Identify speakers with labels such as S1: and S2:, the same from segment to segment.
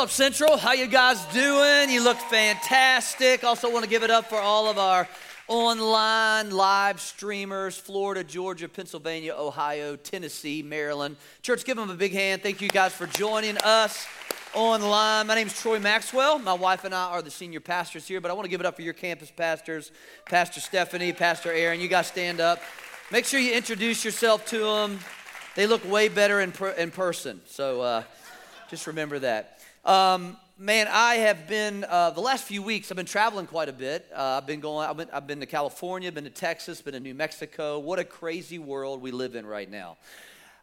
S1: Up, Central? How you guys doing? You look fantastic. Also want to give it up for all of our online live streamers, Florida, Georgia, Pennsylvania, Ohio, Tennessee, Maryland. Church, give them a big hand. Thank you guys for joining us online. My name is Troy Maxwell. My wife and I are the senior pastors here, but I want to give it up for your campus pastors, Pastor Stephanie, Pastor Aaron. You guys stand up. Make sure you introduce yourself to them. They look way better in, per- in person, so uh, just remember that. Um, man, I have been, uh, the last few weeks, I've been traveling quite a bit. Uh, I've been going, I've been, I've been to California, been to Texas, been to New Mexico. What a crazy world we live in right now.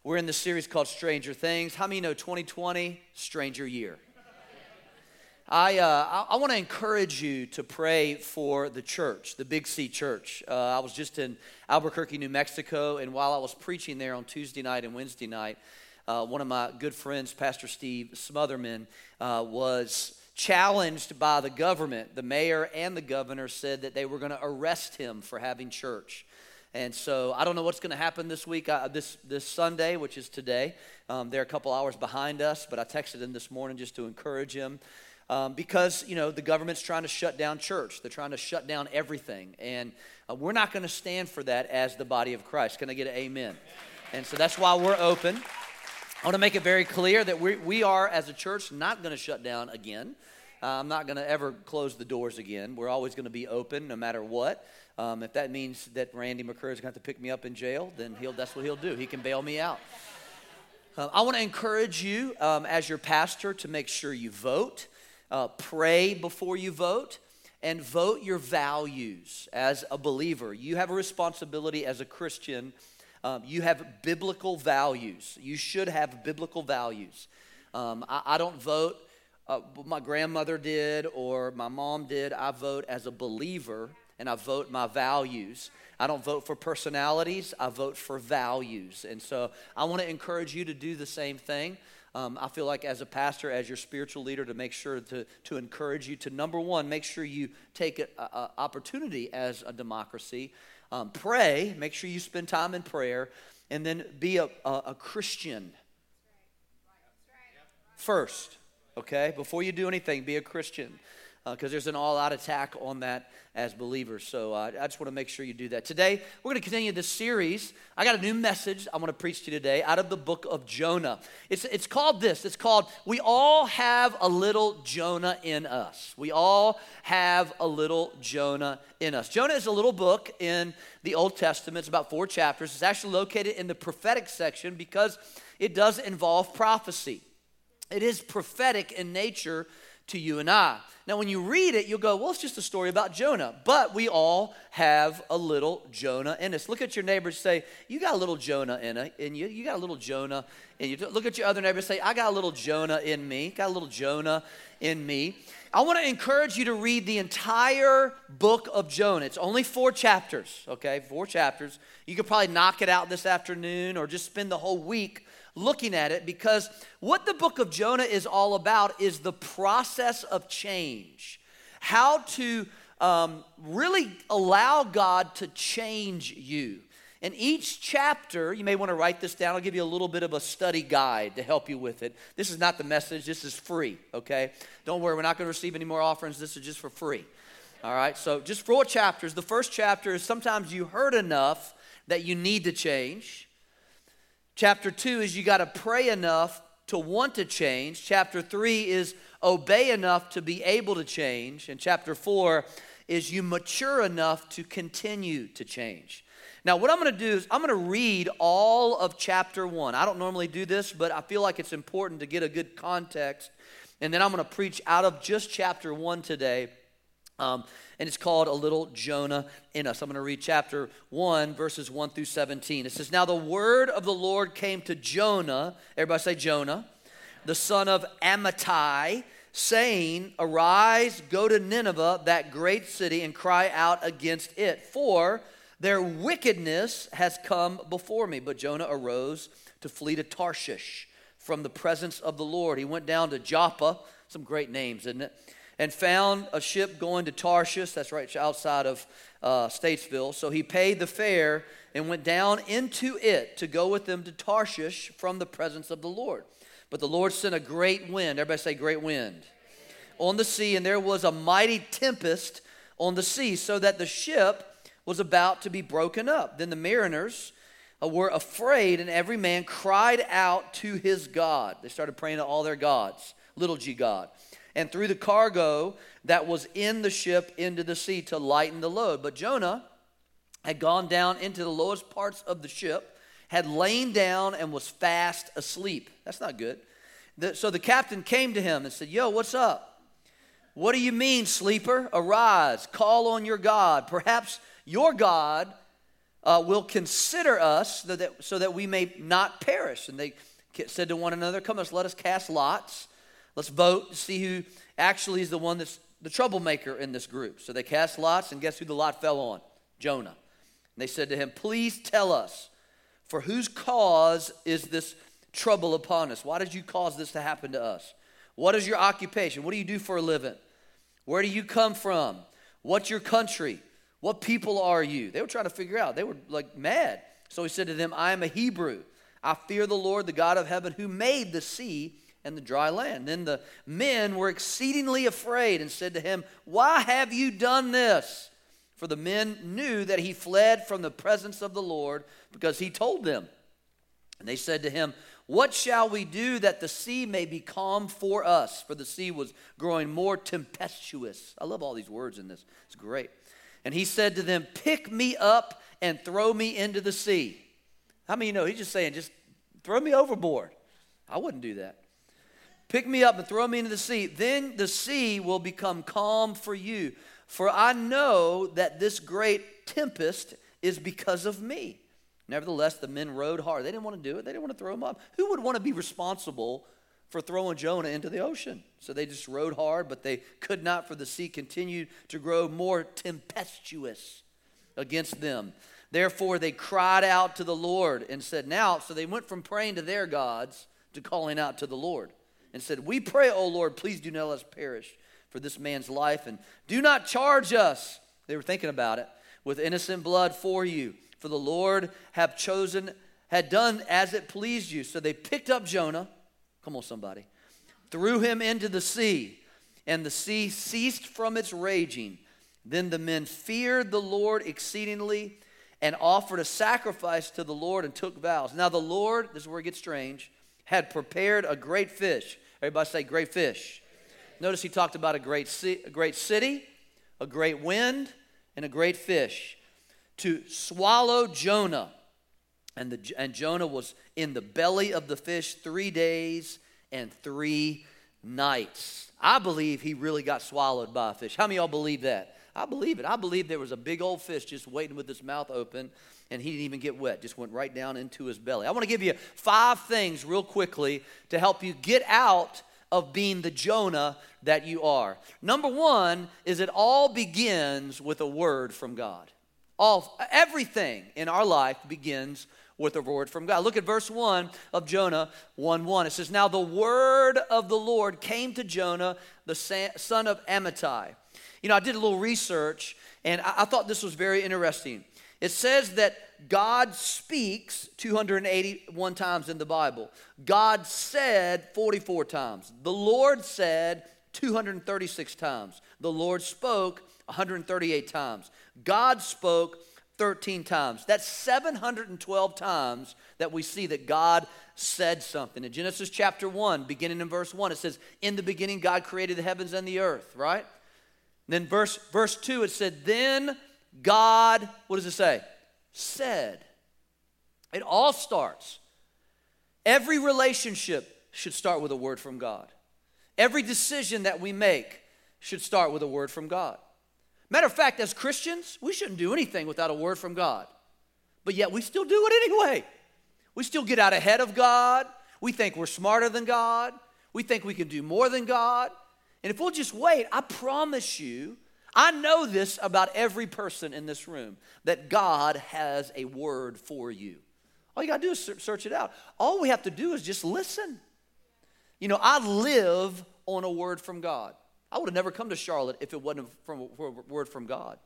S1: We're in the series called Stranger Things. How many know 2020, stranger year? I, uh, I want to encourage you to pray for the church, the Big C church. Uh, I was just in Albuquerque, New Mexico, and while I was preaching there on Tuesday night and Wednesday night, uh, one of my good friends, Pastor Steve Smothermon, uh, was challenged by the government. The mayor and the governor said that they were going to arrest him for having church. And so I don't know what's going to happen this week, uh, this, this Sunday, which is today. Um, they're a couple hours behind us, but I texted him this morning just to encourage him. Um, because you know the government's trying to shut down church they're trying to shut down everything and uh, we're not going to stand for that as the body of christ can i get an amen and so that's why we're open I want to make it very clear that we, we are, as a church, not going to shut down again. Uh, I'm not going to ever close the doors again. We're always going to be open no matter what. Um, if that means that Randy McCurry is going to have to pick me up in jail, then he'll, that's what he'll do. He can bail me out. Uh, I want to encourage you, um, as your pastor, to make sure you vote, uh, pray before you vote, and vote your values as a believer. You have a responsibility as a Christian um, you have biblical values. You should have biblical values. Um, I, I, don't vote, uh, my grandmother did or my mom did. I vote as a believer and I vote my values. I don't vote for personalities, I vote for values. And so I want to encourage you to do the same thing. Um, I feel like as a pastor, as your spiritual leader, to make sure to, to encourage you to number one, make sure you take an opportunity as a democracy um, pray, make sure you spend time in prayer, and then be a, a, a Christian. First, okay? Before you do anything, be a Christian because uh, there's an all out attack on that as believers. So uh, I just want to make sure you do that. Today, we're going to continue this series. I got a new message I want to preach to you today out of the book of Jonah. It's, it's called this it's called We All Have a Little Jonah in Us. We all have a little Jonah in us. Jonah is a little book in the Old Testament, it's about four chapters. It's actually located in the prophetic section because it does involve prophecy. It is prophetic in nature to you and I. Now, when you read it, you'll go, well, it's just a story about Jonah. But we all have a little Jonah in us. Look at your neighbor say, You got a little Jonah in, you. You got a little Jonah in you. Look at your other neighbor say, I got a little Jonah in me. Got a little Jonah in me. I want to encourage you to read the entire book of Jonah. It's only four chapters, okay? Four chapters. You could probably knock it out this afternoon or just spend the whole week looking at it because what the book of Jonah is all about is the process of change. How to um, really allow God to change you. And each chapter, you may want to write this down. I'll give you a little bit of a study guide to help you with it. This is not the message, this is free, okay? Don't worry, we're not going to receive any more offerings. This is just for free. All right, so just four chapters. The first chapter is sometimes you heard enough that you need to change. Chapter two is you got to pray enough to want to change. Chapter three is obey enough to be able to change. And chapter four is you mature enough to continue to change. Now, what I'm going to do is I'm going to read all of chapter one. I don't normally do this, but I feel like it's important to get a good context. And then I'm going to preach out of just chapter one today. Um, and it's called A Little Jonah in Us. I'm going to read chapter 1, verses 1 through 17. It says, Now the word of the Lord came to Jonah, everybody say Jonah, the son of Amittai, saying, Arise, go to Nineveh, that great city, and cry out against it, for their wickedness has come before me. But Jonah arose to flee to Tarshish from the presence of the Lord. He went down to Joppa, some great names, isn't it? And found a ship going to Tarshish, that's right outside of uh, Statesville. So he paid the fare and went down into it to go with them to Tarshish from the presence of the Lord. But the Lord sent a great wind. Everybody say, great wind. On the sea, and there was a mighty tempest on the sea, so that the ship was about to be broken up. Then the mariners uh, were afraid, and every man cried out to his God. They started praying to all their gods, little g God, and threw the cargo that was in the ship into the sea to lighten the load. But Jonah had gone down into the lowest parts of the ship had lain down and was fast asleep. That's not good. The, so the captain came to him and said, Yo, what's up? What do you mean, sleeper? Arise, call on your God. Perhaps your God uh, will consider us so that, so that we may not perish. And they said to one another, Come, let's let us cast lots. Let's vote to see who actually is the one that's the troublemaker in this group. So they cast lots, and guess who the lot fell on? Jonah. And they said to him, Please tell us for whose cause is this trouble upon us? Why did you cause this to happen to us? What is your occupation? What do you do for a living? Where do you come from? What's your country? What people are you? They were trying to figure out. They were like mad. So he said to them, I am a Hebrew. I fear the Lord, the God of heaven, who made the sea and the dry land. Then the men were exceedingly afraid and said to him, Why have you done this? For the men knew that he fled from the presence of the Lord because he told them. And they said to him, What shall we do that the sea may be calm for us? For the sea was growing more tempestuous. I love all these words in this, it's great. And he said to them, Pick me up and throw me into the sea. How many you know? He's just saying, Just throw me overboard. I wouldn't do that. Pick me up and throw me into the sea. Then the sea will become calm for you. For I know that this great tempest is because of me. Nevertheless, the men rowed hard. They didn't want to do it, they didn't want to throw him up. Who would want to be responsible for throwing Jonah into the ocean? So they just rowed hard, but they could not, for the sea continued to grow more tempestuous against them. Therefore, they cried out to the Lord and said, Now, so they went from praying to their gods to calling out to the Lord and said, We pray, O Lord, please do not let us perish for this man's life, and do not charge us, they were thinking about it, with innocent blood for you. For the Lord have chosen, had done as it pleased you. So they picked up Jonah, come on, somebody, threw him into the sea, and the sea ceased from its raging. Then the men feared the Lord exceedingly and offered a sacrifice to the Lord and took vows. Now, the Lord, this is where it gets strange, had prepared a great fish. Everybody say, great fish. Notice he talked about a great, a great city, a great wind, and a great fish to swallow Jonah. And, the, and Jonah was in the belly of the fish three days and three nights. I believe he really got swallowed by a fish. How many y'all believe that? I believe it. I believe there was a big old fish just waiting with his mouth open, and he didn't even get wet, just went right down into his belly. I want to give you five things real quickly to help you get out of being the Jonah that you are. Number one is it all begins with a word from God. All, everything in our life begins with a word from God. Look at verse 1 of Jonah 1 1. It says, Now the word of the Lord came to Jonah, the son of Amittai. You know, I did a little research and I, I thought this was very interesting. It says that God speaks 281 times in the Bible. God said 44 times. The Lord said 236 times. The Lord spoke 138 times. God spoke 13 times. That's 712 times that we see that God said something. In Genesis chapter 1, beginning in verse 1, it says, In the beginning, God created the heavens and the earth, right? And then verse, verse 2, it said, Then God, what does it say? Said. It all starts. Every relationship should start with a word from God. Every decision that we make should start with a word from God. Matter of fact, as Christians, we shouldn't do anything without a word from God. But yet we still do it anyway. We still get out ahead of God. We think we're smarter than God. We think we can do more than God. And if we'll just wait, I promise you, I know this about every person in this room that God has a word for you. All you got to do is search it out. All we have to do is just listen. You know, I live on a word from God. I would have never come to Charlotte if it wasn't from a word from God.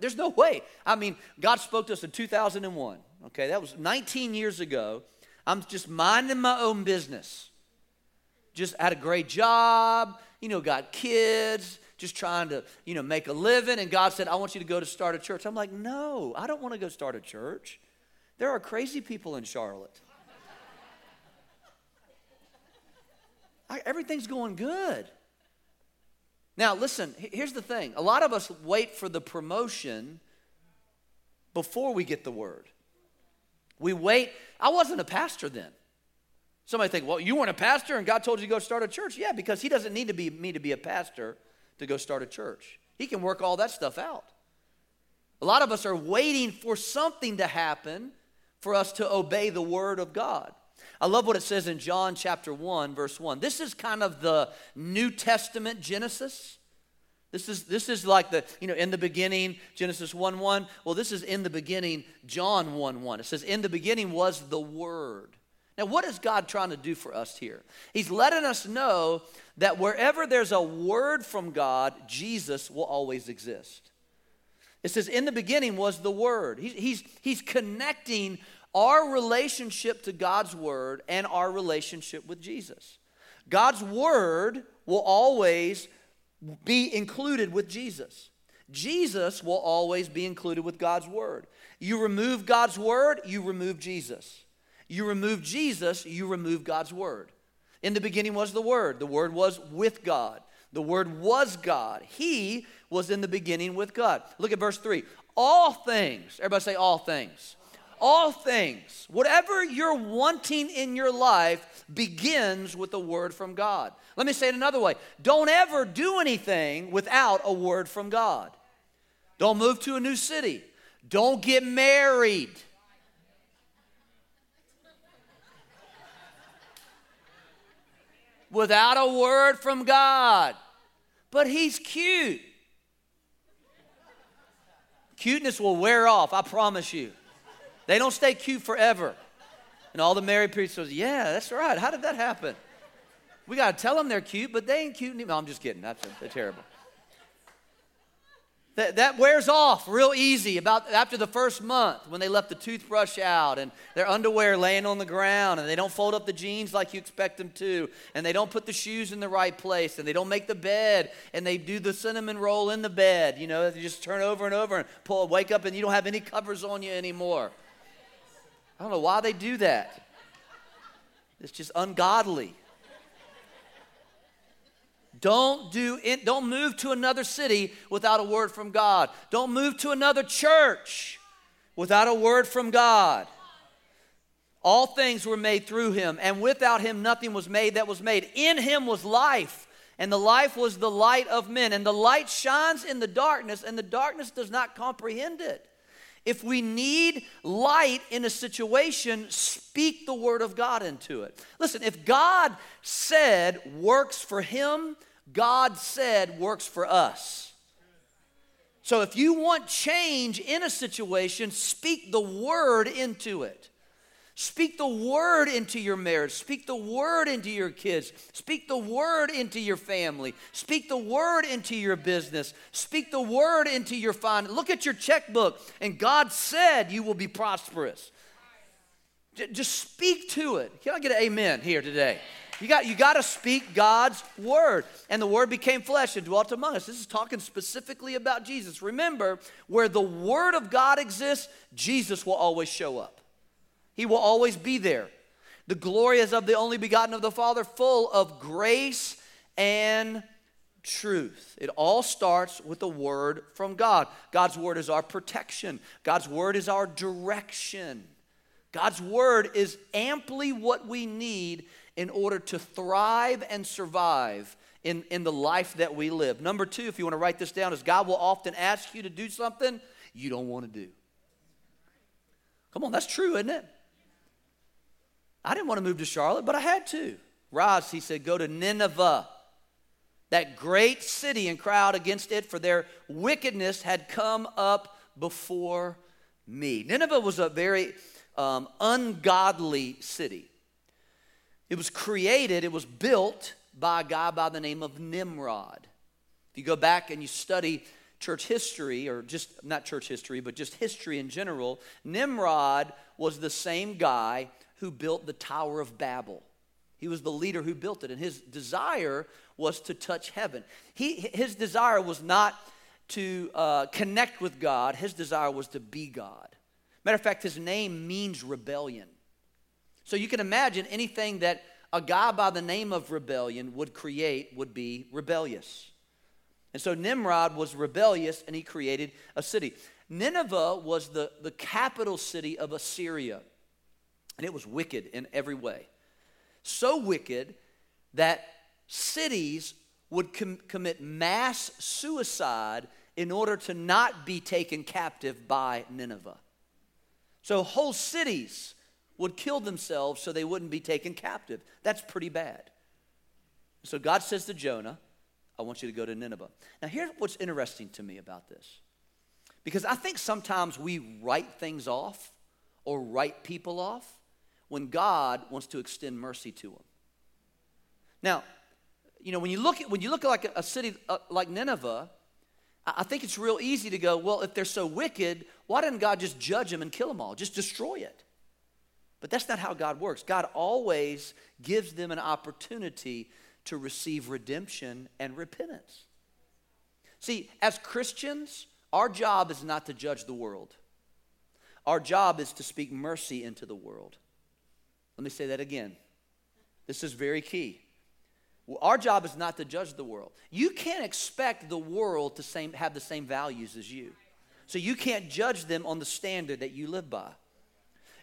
S1: There's no way. I mean, God spoke to us in 2001. Okay, that was 19 years ago. I'm just minding my own business. Just had a great job, you know, got kids, just trying to, you know, make a living. And God said, I want you to go to start a church. I'm like, no, I don't want to go start a church. There are crazy people in Charlotte. I, everything's going good. Now, listen, here's the thing. A lot of us wait for the promotion before we get the word. We wait. I wasn't a pastor then. Somebody think, well, you weren't a pastor and God told you to go start a church. Yeah, because He doesn't need to be me to be a pastor to go start a church. He can work all that stuff out. A lot of us are waiting for something to happen for us to obey the word of God. I love what it says in John chapter 1, verse 1. This is kind of the New Testament Genesis. This is, this is like the, you know, in the beginning, Genesis 1 1. Well, this is in the beginning, John 1 1. It says, In the beginning was the Word. Now, what is God trying to do for us here? He's letting us know that wherever there's a word from God, Jesus will always exist. It says, In the beginning was the Word. He's, he's, connecting our relationship to God's Word and our relationship with Jesus. God's Word will always be included with Jesus. Jesus will always be included with God's Word. You remove God's Word, you remove Jesus. You remove Jesus, you remove God's Word. In the beginning was the Word, the Word was with God. The Word was God. He was in the beginning with God. Look at verse 3. All things, everybody say, all things all things, whatever you're wanting in your life, begins with a word from God. Let me say it another way don't ever do anything without a word from God. Don't move to a new city. Don't get married. Without a word from God. But he's cute. Cuteness will wear off, I promise you. They don't stay cute forever. And all the married people says, yeah, that's right. How did that happen? We got to tell them they're cute, but they ain't cute anymore. No, I'm just kidding. That's terrible. That, that wears off real easy about after the first month when they left the toothbrush out and their underwear laying on the ground and they don't fold up the jeans like you expect them to and they don't put the shoes in the right place and they don't make the bed and they do the cinnamon roll in the bed you know they just turn over and over and pull wake up and you don't have any covers on you anymore I don't know why they do that. It's just ungodly. Don't do it, don't move to another city without a word from God. Don't move to another church without a word from God. All things were made through him, and without him nothing was made that was made. In him was life, and the life was the light of men. And the light shines in the darkness, and the darkness does not comprehend it. If we need light in a situation, speak the word of God into it. Listen, if God said works for him, God said works for us. So if you want change in a situation, speak the word into it. Speak the word into your marriage. Speak the word into your kids. Speak the word into your family. Speak the word into your business. Speak the word into your finance. Look at your checkbook, and God said you will be prosperous. Just speak to it. Can I get an amen here today? You got, you got to speak God's word. And the word became flesh and dwelt among us. This is talking specifically about Jesus. Remember, where the word of God exists, Jesus will always show up. He will always be there. The glory is of the only begotten of the Father, full of grace and truth. It all starts with the word from God. God's word is our protection, God's word is our direction. God's word is amply what we need in order to thrive and survive in, in the life that we live. Number two, if you want to write this down, is God will often ask you to do something you don't want to do. Come on, that's true, isn't it? I didn't want to move to Charlotte, but I had to. Roz, he said, go to Nineveh, that great city, and crowd against it, for their wickedness had come up before me. Nineveh was a very um, ungodly city. It was created, it was built by a guy by the name of Nimrod. If you go back and you study church history, or just not church history, but just history in general, Nimrod was the same guy who built the Tower of Babel. He was the leader who built it, and his desire was to touch heaven. He, his desire was not to uh, connect with God, his desire was to be God. Matter of fact, his name means rebellion. So you can imagine anything that a guy by the name of rebellion would create would be rebellious. And so Nimrod was rebellious and he created a city. Nineveh was the, the capital city of Assyria. And it was wicked in every way. So wicked that cities would com- commit mass suicide in order to not be taken captive by Nineveh. So whole cities would kill themselves so they wouldn't be taken captive. That's pretty bad. So God says to Jonah, I want you to go to Nineveh. Now, here's what's interesting to me about this. Because I think sometimes we write things off or write people off when God wants to extend mercy to them. Now, you know, when you look at when you look at like a, a city uh, like Nineveh, I, I think it's real easy to go, well, if they're so wicked, why didn't God just judge them and kill them all? Just destroy it. But that's not how God works. God always gives them an opportunity to receive redemption and repentance. See, as Christians, our job is not to judge the world. Our job is to speak mercy into the world. Let me say that again. This is very key. Our job is not to judge the world. You can't expect the world to same, have the same values as you. So you can't judge them on the standard that you live by.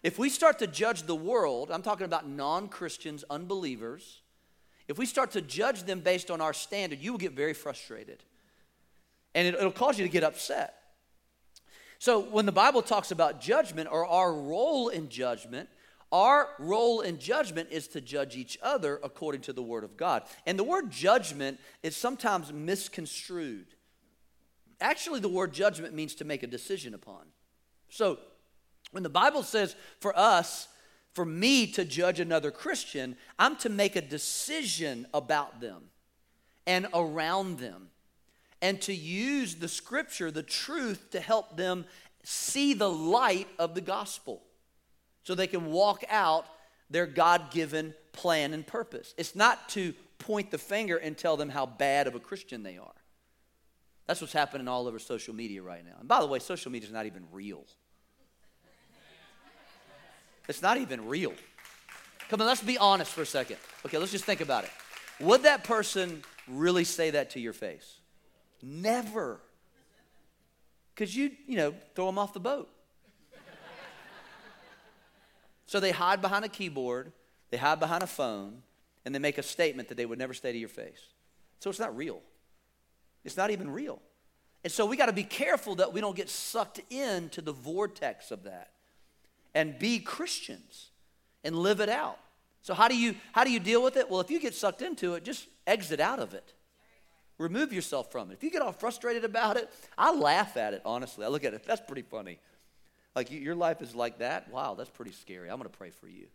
S1: If we start to judge the world, I'm talking about non Christians, unbelievers, if we start to judge them based on our standard, you will get very frustrated. And it, will cause you to get upset. So when the Bible talks about judgment or our role in judgment, our role in judgment is to judge each other according to the Word of God. And the word judgment is sometimes misconstrued. Actually, the word judgment means to make a decision upon. So, when the Bible says for us, for me to judge another Christian, I'm to make a decision about them and around them and to use the scripture, the truth, to help them see the light of the gospel so they can walk out their God given plan and purpose. It's not to point the finger and tell them how bad of a Christian they are. That's what's happening all over social media right now. And by the way, social media is not even real. It's not even real. Come on, let's be honest for a second. Okay, let's just think about it. Would that person really say that to your face? Never. Because you, you know, throw them off the boat. So they hide behind a keyboard, they hide behind a phone, and they make a statement that they would never say to your face. So it's not real. It's not even real. And so we got to be careful that we don't get sucked into the vortex of that and be Christians and live it out. So how do you how do you deal with it? Well, if you get sucked into it, just exit out of it. Remove yourself from it. If you get all frustrated about it, I laugh at it, honestly. I look at it, that's pretty funny. Like your life is like that? Wow, that's pretty scary. I'm going to pray for you.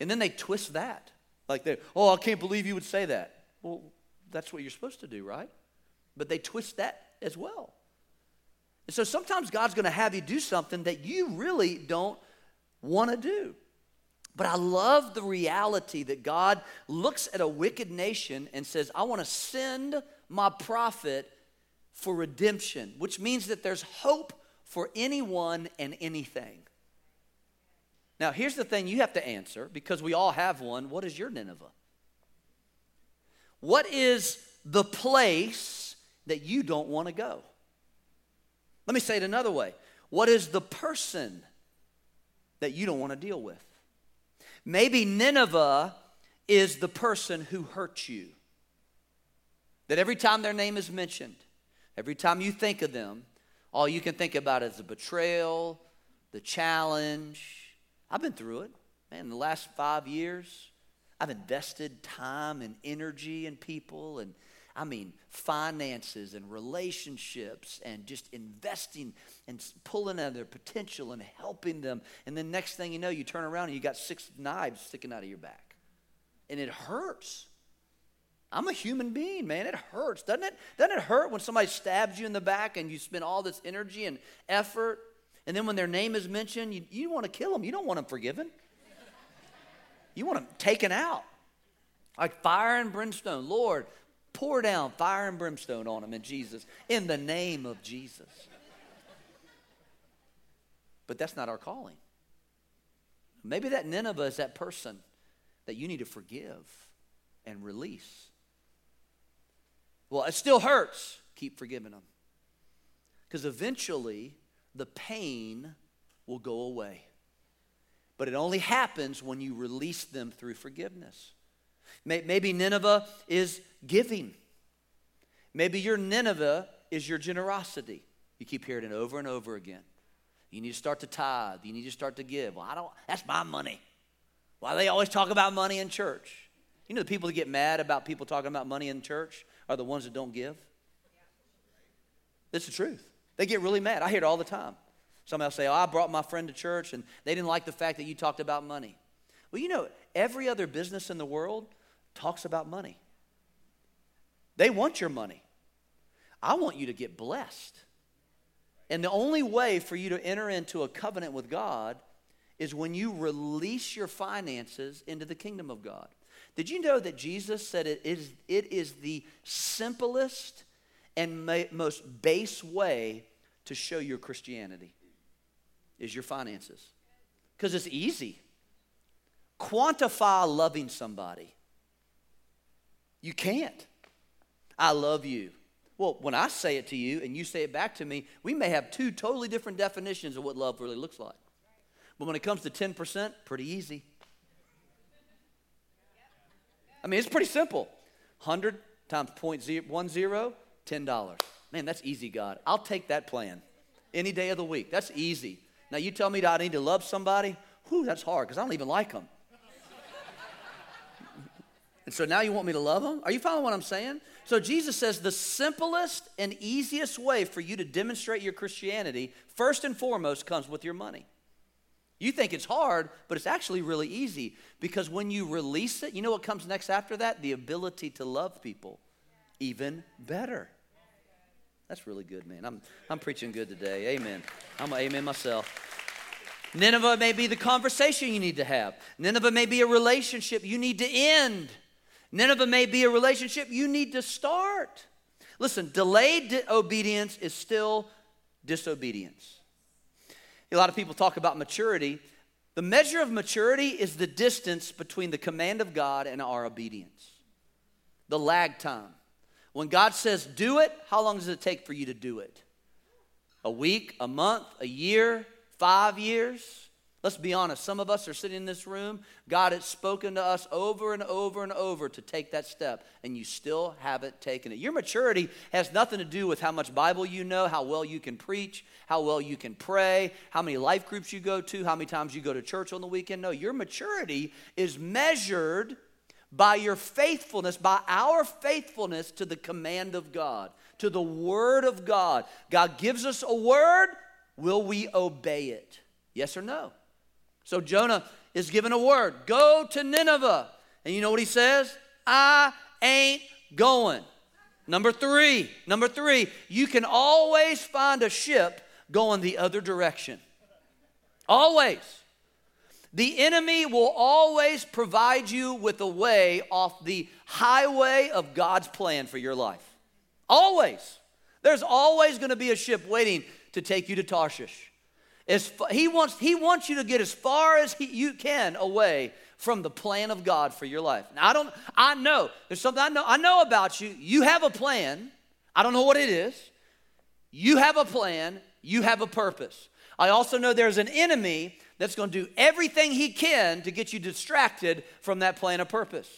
S1: And then they twist that. Like they, oh, I can't believe you would say that. Well, that's what you're supposed to do, right? But they twist that as well. And so sometimes God's going to have you do something that you really don't want to do. But I love the reality that God looks at a wicked nation and says, I want to send my prophet for redemption, which means that there's hope for anyone and anything. Now, here's the thing you have to answer because we all have one. What is your Nineveh? What is the place that you don't want to go? Let me say it another way. What is the person that you don't want to deal with? Maybe Nineveh is the person who hurt you. That every time their name is mentioned, every time you think of them, all you can think about is the betrayal, the challenge. I've been through it. Man, the last five years, I've invested time and energy in people and I mean finances and relationships and just investing and pulling out their potential and helping them. And then next thing you know, you turn around and you got six knives sticking out of your back. And it hurts. I'm a human being, man. It hurts. Doesn't it? Doesn't it hurt when somebody stabs you in the back and you spend all this energy and effort? And then when their name is mentioned, you, you want to kill them. You don't want them forgiven. You want them taken out. Like fire and brimstone. Lord, pour down fire and brimstone on them in Jesus, in the name of Jesus. But that's not our calling. Maybe that Nineveh is that person that you need to forgive and release. Well, it still hurts. Keep forgiving them. Because eventually the pain will go away. But it only happens when you release them through forgiveness. Maybe Nineveh is giving. Maybe your Nineveh is your generosity. You keep hearing it over and over again. You need to start to tithe. You need to start to give. Well, I don't, that's my money. Why they always talk about money in church? You know, the people that get mad about people talking about money in church are the ones that don't give. It's the truth. They get really mad. I hear it all the time. Somebody will say, Oh, I brought my friend to church and they didn't like the fact that you talked about money. Well, you know, every other business in the world talks about money. They want your money. I want you to get blessed. And the only way for you to enter into a covenant with God is when you release your finances into the kingdom of God. Did you know that Jesus said it is, it is the simplest and most base way to show your Christianity is your finances? Because it's easy. Quantify loving somebody. You can't. I love you. Well, when I say it to you and you say it back to me, we may have two totally different definitions of what love really looks like. But when it comes to 10%, pretty easy. I mean, it's pretty simple. 100 times 0.10, $10. Man, that's easy, God. I'll take that plan any day of the week. That's easy. Now, you tell me that I need to love somebody, whew, that's hard because I don't even like them. And so now you want me to love them? Are you following what I'm saying? So Jesus says the simplest and easiest way for you to demonstrate your Christianity, first and foremost, comes with your money. You think it's hard, but it's actually really easy because when you release it, you know what comes next after that? The ability to love people even better. That's really good, man. I'm, I'm preaching good today. Amen. I'm an amen myself. Nineveh may be the conversation you need to have. Nineveh may be a relationship you need to end. Nineveh may be a relationship you need to start. Listen, delayed di- obedience is still disobedience. A lot of people talk about maturity. The measure of maturity is the distance between the command of God and our obedience, the lag time. When God says do it, how long does it take for you to do it? A week, a month, a year, five years? Let's be honest, some of us are sitting in this room. God has spoken to us over and over and over to take that step, and you still haven't taken it. Your maturity has nothing to do with how much Bible you know, how well you can preach, how well you can pray, how many life groups you go to, how many times you go to church on the weekend. No, your maturity is measured by your faithfulness, by our faithfulness to the command of God, to the word of God. God gives us a word, will we obey it? Yes or no? So Jonah is given a word go to Nineveh. And you know what he says? I ain't going. Number three, number three, you can always find a ship going the other direction. Always. The enemy will always provide you with a way off the highway of God's plan for your life. Always. There's always going to be a ship waiting to take you to Tarshish. As, he, wants, he wants you to get as far as he, you can away from the plan of God for your life. Now, I don't, I know, there's something I know, I know about you. You have a plan. I don't know what it is. You have a plan, you have a purpose. I also know there's an enemy that's going to do everything he can to get you distracted from that plan of purpose.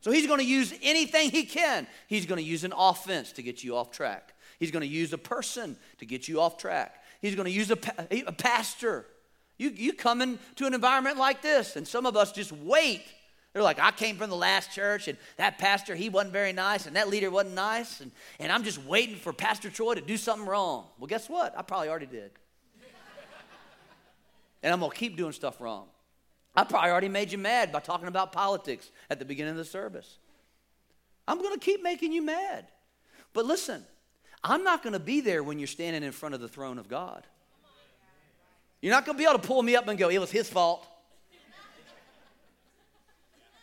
S1: So he's going to use anything he can. He's going to use an offense to get you off track. He's going to use a person to get you off track. He's going to use a, a pastor. You, you come into an environment like this, and some of us just wait. They're like, I came from the last church, and that pastor, he wasn't very nice, and that leader wasn't nice, and, and I'm just waiting for Pastor Troy to do something wrong. Well, guess what? I probably already did. and I'm going to keep doing stuff wrong. I probably already made you mad by talking about politics at the beginning of the service. I'm going to keep making you mad. But listen, I'm not going to be there when you're standing in front of the throne of God. You're not going to be able to pull me up and go, it was his fault.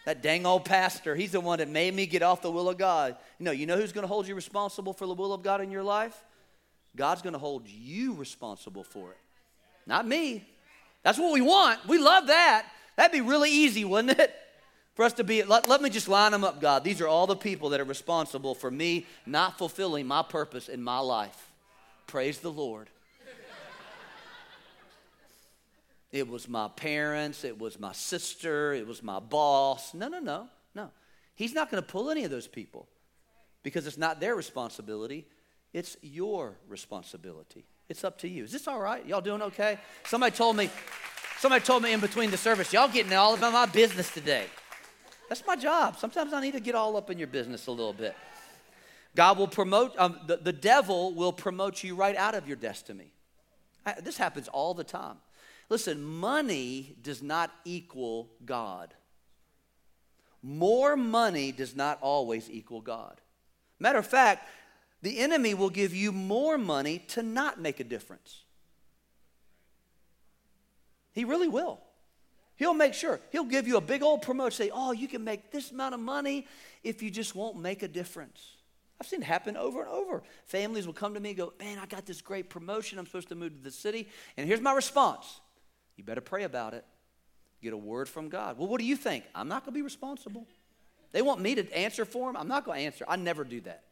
S1: That dang old pastor, he's the one that made me get off the will of God. No, you know who's going to hold you responsible for the will of God in your life? God's going to hold you responsible for it, not me. That's what we want. We love that. That'd be really easy, wouldn't it? For us to be, let, let me just line them up, God. These are all the people that are responsible for me not fulfilling my purpose in my life. Praise the Lord. it was my parents, it was my sister, it was my boss. No, no, no, no. He's not going to pull any of those people because it's not their responsibility, it's your responsibility. It's up to you. Is this all right? Y'all doing okay? Somebody told me, somebody told me in between the service, y'all getting all about my business today. That's my job. Sometimes I need to get all up in your business a little bit. God will promote, um, the, the devil will promote you right out of your destiny. I, this happens all the time. Listen, money does not equal God. More money does not always equal God. Matter of fact, the enemy will give you more money to not make a difference. He really will. He'll make sure. He'll give you a big old promotion. Say, oh, you can make this amount of money if you just won't make a difference. I've seen it happen over and over. Families will come to me and go, man, I got this great promotion. I'm supposed to move to the city. And here's my response you better pray about it. Get a word from God. Well, what do you think? I'm not going to be responsible. They want me to answer for them. I'm not going to answer. I never do that.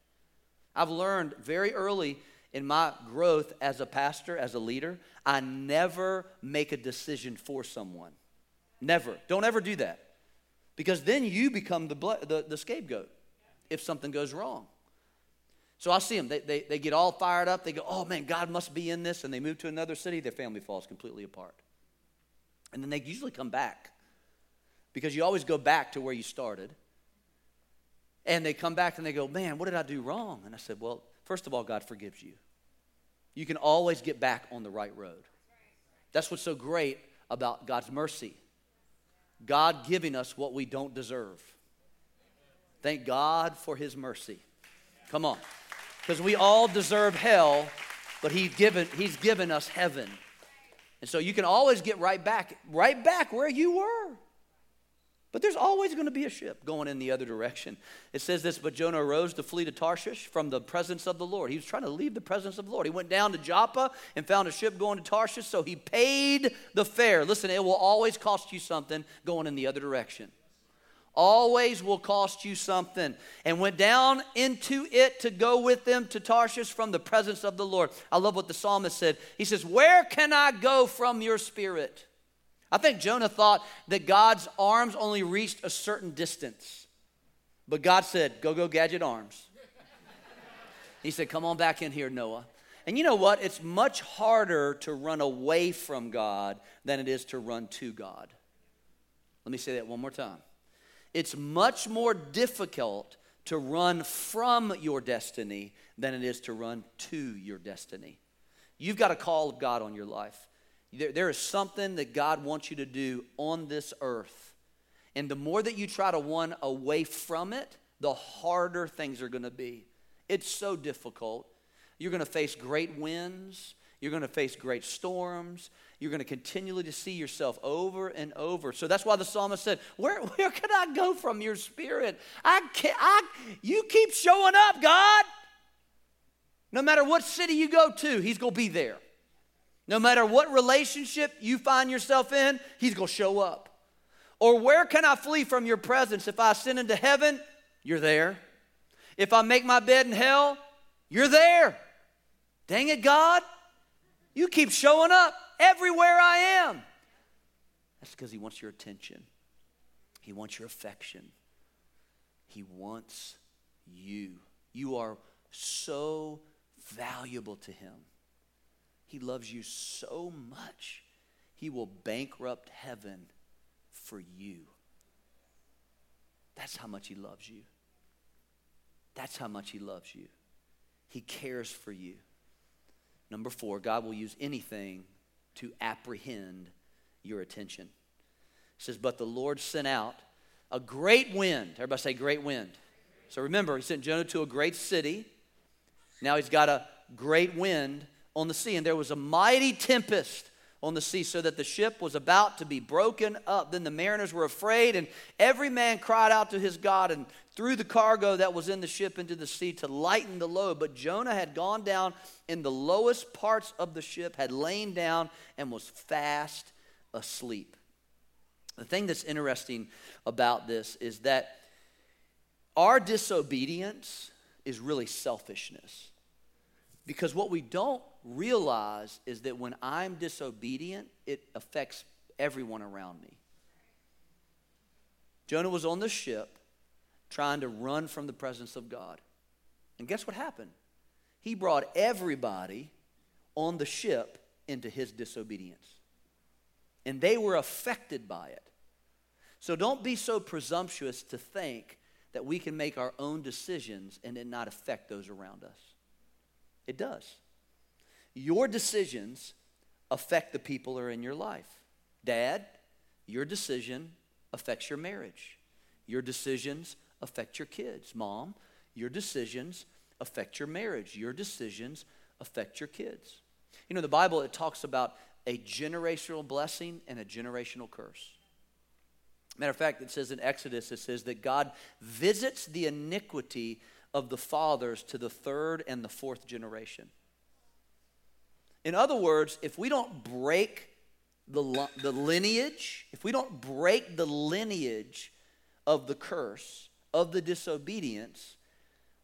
S1: I've learned very early in my growth as a pastor, as a leader, I never make a decision for someone. Never. Don't ever do that. Because then you become the, the, the scapegoat if something goes wrong. So I see them. They, they, they get all fired up. They go, oh man, God must be in this. And they move to another city. Their family falls completely apart. And then they usually come back because you always go back to where you started. And they come back and they go, Man, what did I do wrong? And I said, Well, first of all, God forgives you. You can always get back on the right road. That's what's so great about God's mercy. God giving us what we don't deserve. Thank God for His mercy. Come on. Because we all deserve hell, but he's given, he's given us heaven. And so you can always get right back, right back where you were. But there's always going to be a ship going in the other direction. It says this, but Jonah arose to flee to Tarshish from the presence of the Lord. He was trying to leave the presence of the Lord. He went down to Joppa and found a ship going to Tarshish, so he paid the fare. Listen, it will always cost you something going in the other direction. Always will cost you something. And went down into it to go with them to Tarshish from the presence of the Lord. I love what the psalmist said. He says, Where can I go from your spirit? I think Jonah thought that God's arms only reached a certain distance. But God said, Go, go, gadget arms. he said, Come on back in here, Noah. And you know what? It's much harder to run away from God than it is to run to God. Let me say that one more time. It's much more difficult to run from your destiny than it is to run to your destiny. You've got a call of God on your life. There, there is something that God wants you to do on this earth. And the more that you try to run away from it, the harder things are going to be. It's so difficult. You're going to face great winds. You're going to face great storms. You're going to continually see yourself over and over. So that's why the psalmist said, "Where where can I go from your spirit? I can't. I you keep showing up, God. No matter what city you go to, He's going to be there. No matter what relationship you find yourself in, He's going to show up. Or where can I flee from your presence? If I ascend into heaven, you're there. If I make my bed in hell, you're there. Dang it, God. You keep showing up everywhere I am. That's because He wants your attention, He wants your affection, He wants you. You are so valuable to Him. He loves you so much, He will bankrupt heaven for you. That's how much He loves you. That's how much He loves you. He cares for you. Number four, God will use anything to apprehend your attention. It says, But the Lord sent out a great wind. Everybody say, great wind. So remember, he sent Jonah to a great city. Now he's got a great wind on the sea, and there was a mighty tempest on the sea, so that the ship was about to be broken up. Then the mariners were afraid, and every man cried out to his God and threw the cargo that was in the ship into the sea to lighten the load. But Jonah had gone down in the lowest parts of the ship, had lain down, and was fast asleep. The thing that's interesting about this is that our disobedience is really selfishness. Because what we don't realize is that when I'm disobedient, it affects everyone around me. Jonah was on the ship trying to run from the presence of God. And guess what happened? He brought everybody on the ship into his disobedience. And they were affected by it. So don't be so presumptuous to think that we can make our own decisions and it not affect those around us. It does. Your decisions affect the people who are in your life. Dad, your decision affects your marriage. Your decisions affect your kids. Mom, your decisions affect your marriage. Your decisions affect your kids. You know, the Bible, it talks about a generational blessing and a generational curse. Matter of fact, it says in Exodus, it says that God visits the iniquity of the fathers to the third and the fourth generation. In other words, if we don't break the, the lineage, if we don't break the lineage of the curse, of the disobedience,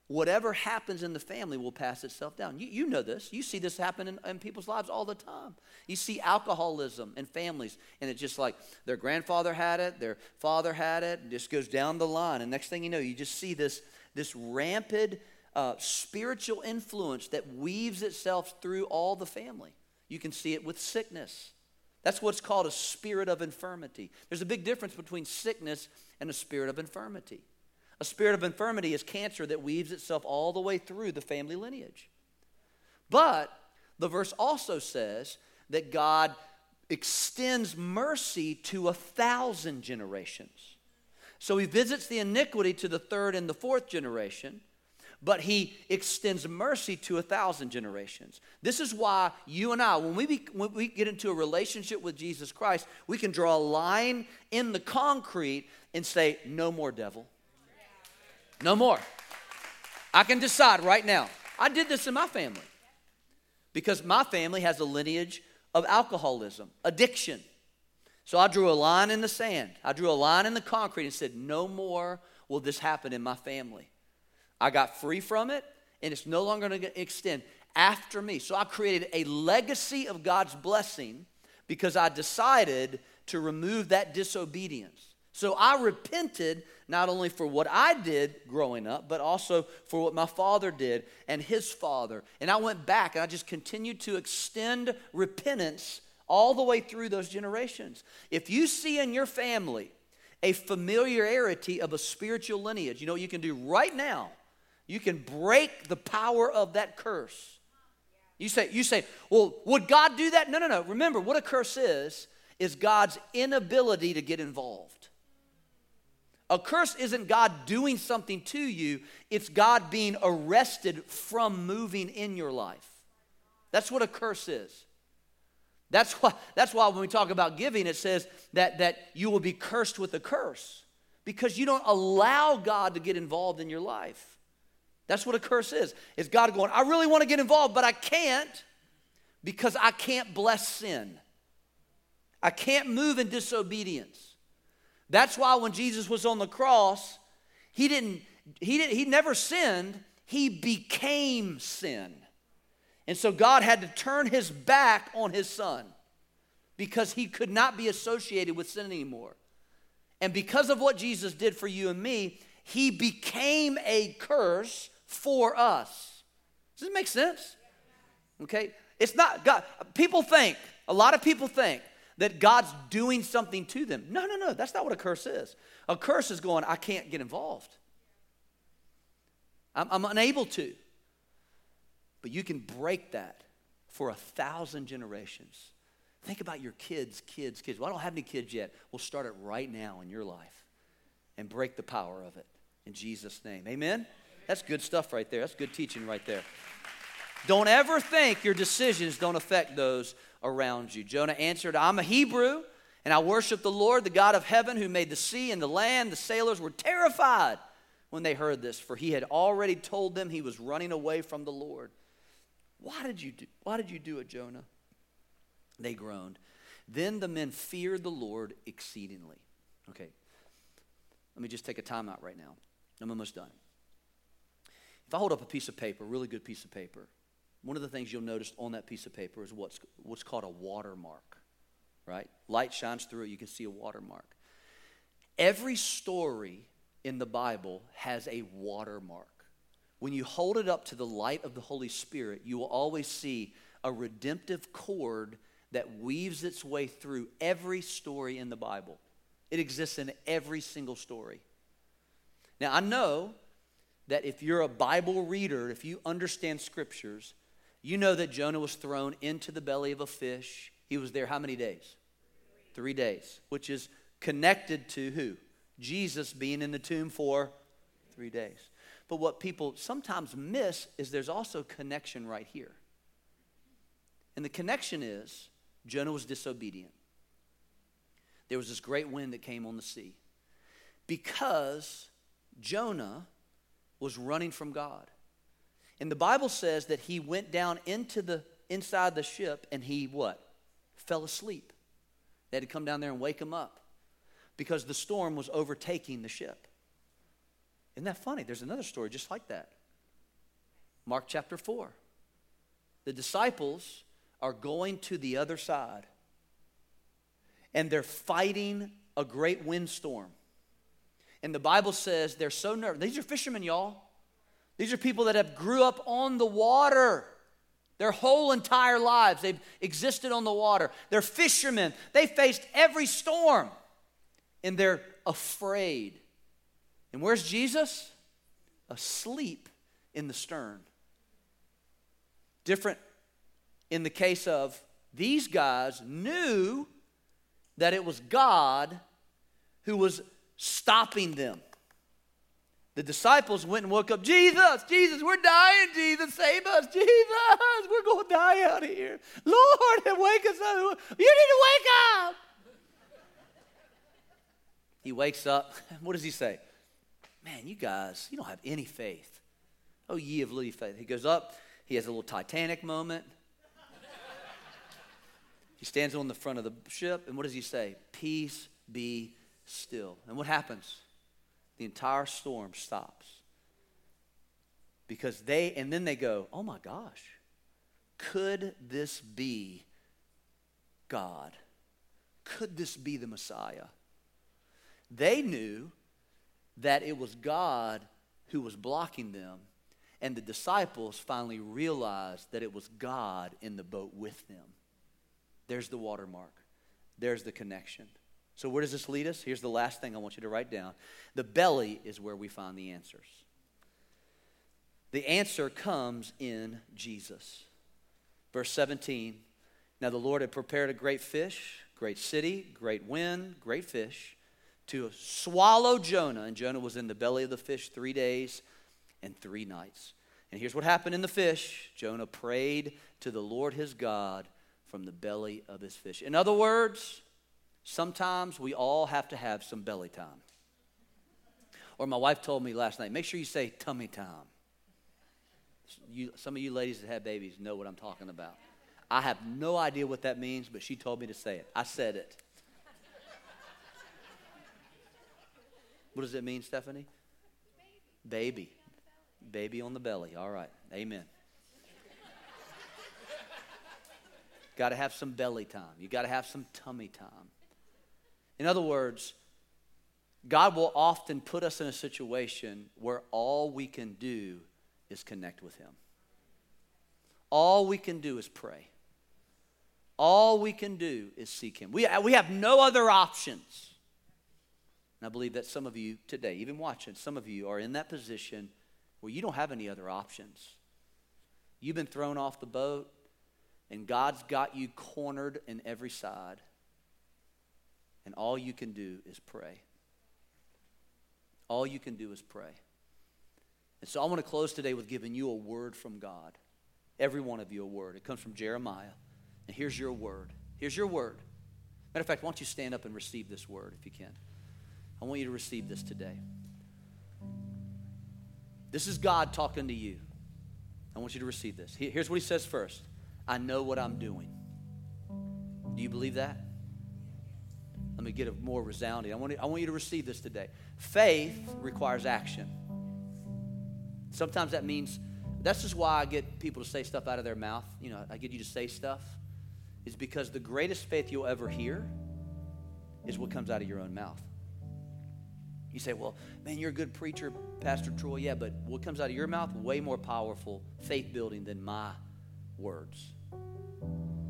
S1: whatever happens in the family will pass itself down. You, you know this. You see this happen in, in, people's lives all the time. You see alcoholism in families, and it's just like their grandfather had it, their father had it, and just goes down the line. And next thing you know, you just see this, this rampant uh, spiritual influence that weaves itself through all the family. You can see it with sickness. That's what's called a spirit of infirmity. There's a big difference between sickness and a spirit of infirmity. A spirit of infirmity is cancer that weaves itself all the way through the family lineage. But the verse also says that God extends mercy to a thousand generations. So he visits the iniquity to the third and the fourth generation, but he extends mercy to a thousand generations. This is why you and I, when we, be, when we get into a relationship with Jesus Christ, we can draw a line in the concrete and say, No more, devil. No more. I can decide right now. I did this in my family because my family has a lineage of alcoholism, addiction. So I drew a line in the sand, I drew a line in the concrete and said, No more will this happen in my family. I got free from it, and it's no longer going to extend after me. So I created a legacy of God's blessing because I decided to remove that disobedience. So I repented not only for what I did growing up, but also for what my father did and his father. And I went back and I just continued to extend repentance all the way through those generations. If you see in your family a familiarity of a spiritual lineage, you know what you can do right now? You can break the power of that curse. You say, you say, well, would God do that? No, no, no. Remember, what a curse is, is God's inability to get involved. A curse isn't God doing something to you, it's God being arrested from moving in your life. That's what a curse is. That's why, that's why when we talk about giving, it says that, that you will be cursed with a curse because you don't allow God to get involved in your life. That's what a curse is. Is God going, I really want to get involved, but I can't because I can't bless sin. I can't move in disobedience. That's why when Jesus was on the cross, he didn't he didn't he never sinned, he became sin. And so God had to turn his back on his son because he could not be associated with sin anymore. And because of what Jesus did for you and me, he became a curse for us. Does it make sense? Okay? It's not God. People think, a lot of people think that God's doing something to them. No, no, no. That's not what a curse is. A curse is going, I can't get involved. I'm, I'm unable to. But you can break that for a thousand generations. Think about your kids, kids, kids. Well, I don't have any kids yet. We'll start it right now in your life and break the power of it in Jesus' name. Amen? That's good stuff right there. That's good teaching right there. Don't ever think your decisions don't affect those around you. Jonah answered, I'm a Hebrew, and I worship the Lord, the God of heaven, who made the sea and the land. The sailors were terrified when they heard this, for he had already told them he was running away from the Lord. Why did you do, why did you do it, Jonah? They groaned. Then the men feared the Lord exceedingly. Okay, let me just take a time out right now. I'm almost done. If I hold up a piece of paper, a really good piece of paper, one of the things you'll notice on that piece of paper is what's, what's called a watermark, right? Light shines through it, you can see a watermark. Every story in the Bible has a watermark. When you hold it up to the light of the Holy Spirit, you will always see a redemptive cord that weaves its way through every story in the Bible. It exists in every single story. Now, I know that if you're a Bible reader, if you understand scriptures, you know that Jonah was thrown into the belly of a fish. He was there how many days? Three days, which is connected to who? Jesus being in the tomb for three days. But what people sometimes miss is there's also connection right here. And the connection is Jonah was disobedient. There was this great wind that came on the sea. Because Jonah was running from God. And the Bible says that he went down into the inside the ship and he what? Fell asleep. They had to come down there and wake him up because the storm was overtaking the ship. Isn't that funny? There's another story just like that. Mark chapter 4. The disciples are going to the other side and they're fighting a great windstorm. And the Bible says they're so nervous. These are fishermen, y'all. These are people that have grew up on the water. Their whole entire lives, they've existed on the water. They're fishermen. They faced every storm, and they're afraid. And where's Jesus? Asleep in the stern. Different in the case of these guys knew that it was God who was stopping them. The disciples went and woke up, Jesus, Jesus, we're dying, Jesus, save us, Jesus, we're going to die out of here. Lord, wake us up. You need to wake up. He wakes up. What does he say? Man, you guys, you don't have any faith. Oh, ye of little faith. He goes up. He has a little Titanic moment. he stands on the front of the ship, and what does he say? Peace be still. And what happens? the entire storm stops. Because they, and then they go, oh my gosh, could this be God? Could this be the Messiah? They knew that it was God who was blocking them, and the disciples finally realized that it was God in the boat with them. There's the watermark, there's the connection. So, where does this lead us? Here's the last thing I want you to write down the belly is where we find the answers. The answer comes in Jesus. Verse 17 Now the Lord had prepared a great fish, great city, great wind, great fish to swallow Jonah. And Jonah was in the belly of the fish three days and three nights. And here's what happened in the fish Jonah prayed to the Lord his God from the belly of his fish. In other words, sometimes we all have to have some belly time. Or my wife told me last night, make sure you say tummy time. You, some of you ladies that have babies know what I'm talking about. I have no idea what that means, but she told me to say it. I said it. what does it mean, Stephanie? Baby. Baby on the belly. All right. Amen. got to have some belly time. You got to have some tummy time. In other words, God will often put us in a situation where all we can do is connect with Him. All we can do is pray. All we can do is seek Him. We, we have no other options. And I believe that some of you today, even watching, some of you are in that position where you don't have any other options. You've been thrown off the boat, and God's got you cornered in every side. And all you can do is pray. All you can do is pray. And so I want to close today with giving you a word from God. Every one of you a word. It comes from Jeremiah. And here's your word. Here's your word. Matter of fact, why don't you stand up and receive this word if you can? I want you to receive this today. This is God talking to you. I want you to receive this. Here's what he says first I know what I'm doing. Do you believe that? Let me get a more resounding. I want, I want you to receive this today. Faith requires action. Sometimes that means, that's just why I get people to say stuff out of their mouth. You know, I get you to say stuff, is because the greatest faith you'll ever hear is what comes out of your own mouth. You say, well, man, you're a good preacher, Pastor Troy. Yeah, but what comes out of your mouth, way more powerful, faith building than my words.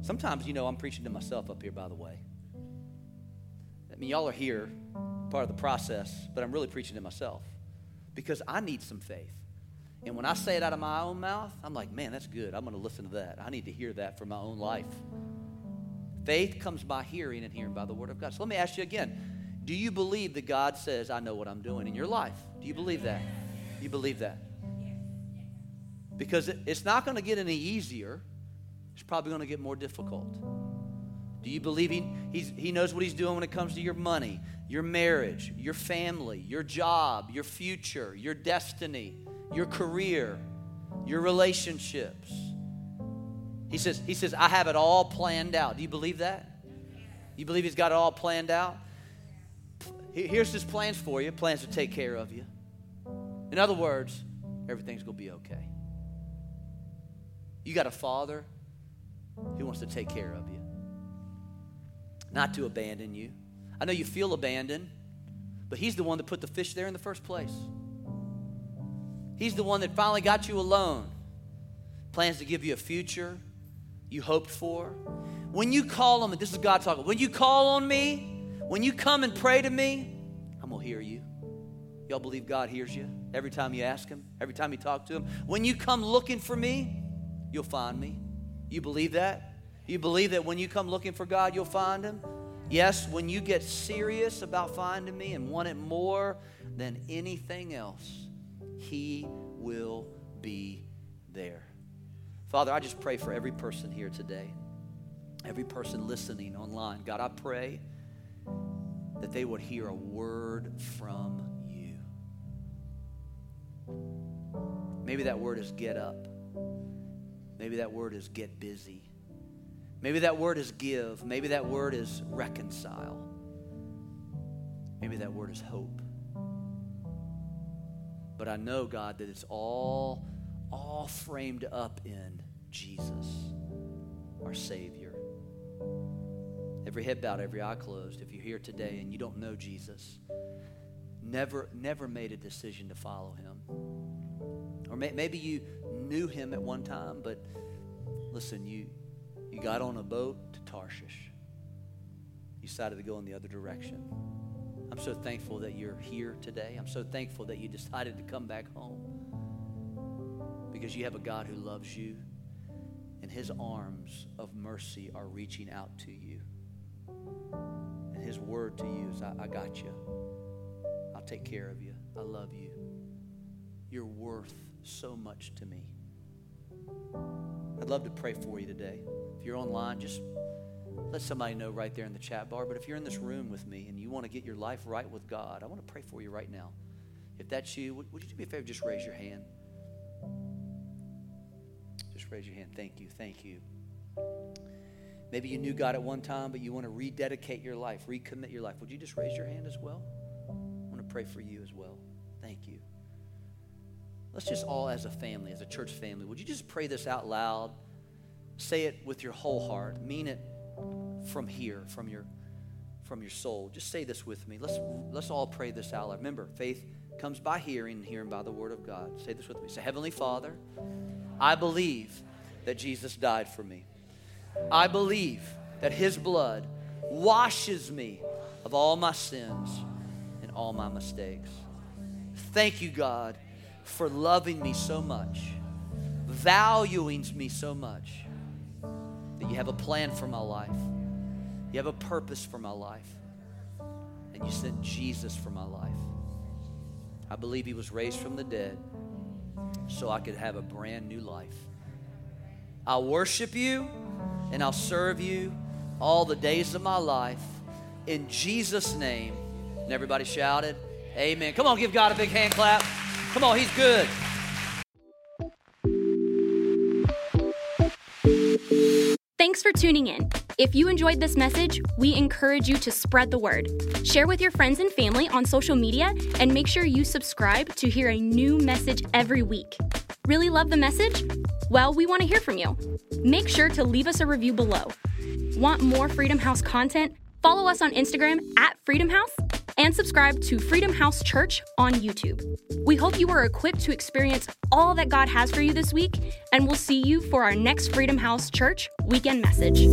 S1: Sometimes, you know, I'm preaching to myself up here, by the way. I mean, y'all are here, part of the process, but I'm really preaching to myself because I need some faith. And when I say it out of my own mouth, I'm like, man, that's good. I'm going to listen to that. I need to hear that for my own life. Faith comes by hearing and hearing by the word of God. So let me ask you again do you believe that God says, I know what I'm doing in your life? Do you believe that? You believe that? Because it's not going to get any easier, it's probably going to get more difficult. Do you believe he, he knows what he's doing when it comes to your money, your marriage, your family, your job, your future, your destiny? your career, your relationships. He says, he says, I have it all planned out. Do you believe that? You believe he's got it all planned out? Here's his plans for you plans to take care of you. In other words, everything's going to be okay. You got a father who wants to take care of you, not to abandon you. I know you feel abandoned, but he's the one that put the fish there in the first place. He's the one that finally got you alone. Plans to give you a future you hoped for. When you call on me, this is God talking. When you call on me, when you come and pray to me, I'm going to hear you. Y'all believe God hears you every time you ask Him, every time you talk to Him? When you come looking for me, you'll find me. You believe that? You believe that when you come looking for God, you'll find Him? Yes, when you get serious about finding me and want it more than anything else, he will be there. Father, I just pray for every person here today, every person listening online. God, I pray that they would hear a word from you. Maybe that word is get up. Maybe that word is get busy. Maybe that word is give. Maybe that word is reconcile. Maybe that word is hope. But I know, God, that it's all, all framed up in Jesus, our Savior. Every head bowed, every eye closed. If you're here today and you don't know Jesus, never, never made a decision to follow him. Or may, maybe you knew him at one time, but listen, you, you got on a boat to Tarshish. You decided to go in the other direction. I'm so thankful that you're here today. I'm so thankful that you decided to come back home because you have a God who loves you and his arms of mercy are reaching out to you. And his word to you is, I, I got you. I'll take care of you. I love you. You're worth so much to me. I'd love to pray for you today. If you're online, just let somebody know right there in the chat bar. But if you're in this room with me and you want to get your life right with God, I want to pray for you right now. If that's you, would, would you do me a favor? Just raise your hand. Just raise your hand. Thank you. Thank you. Maybe you knew God at one time, but you want to rededicate your life, recommit your life. Would you just raise your hand as well? I want to pray for you as well. Thank you. Let's just all, as a family, as a church family, would you just pray this out loud? Say it with your whole heart. Mean it from here, from your from your soul. Just say this with me. Let's let's all pray this out loud. Remember, faith comes by hearing, and hearing by the word of God. Say this with me. Say, Heavenly Father, I believe that Jesus died for me. I believe that his blood washes me of all my sins and all my mistakes. Thank you, God, for loving me so much, valuing me so much, that you have a plan for my life. You have a purpose for my life. And you sent Jesus for my life. I believe he was raised from the dead so I could have a brand new life. I'll worship you and I'll serve you all the days of my life in Jesus' name. And everybody shouted, Amen. Come on, give God a big hand clap. Come on, He's good.
S2: Thanks for tuning in. If you enjoyed this message, we encourage you to spread the word. Share with your friends and family on social media and make sure you subscribe to hear a new message every week. Really love the message? Well, we want to hear from you. Make sure to leave us a review below. Want more Freedom House content? Follow us on Instagram at Freedom House and subscribe to Freedom House Church on YouTube. We hope you are equipped to experience all that God has for you this week, and we'll see you for our next Freedom House Church weekend message.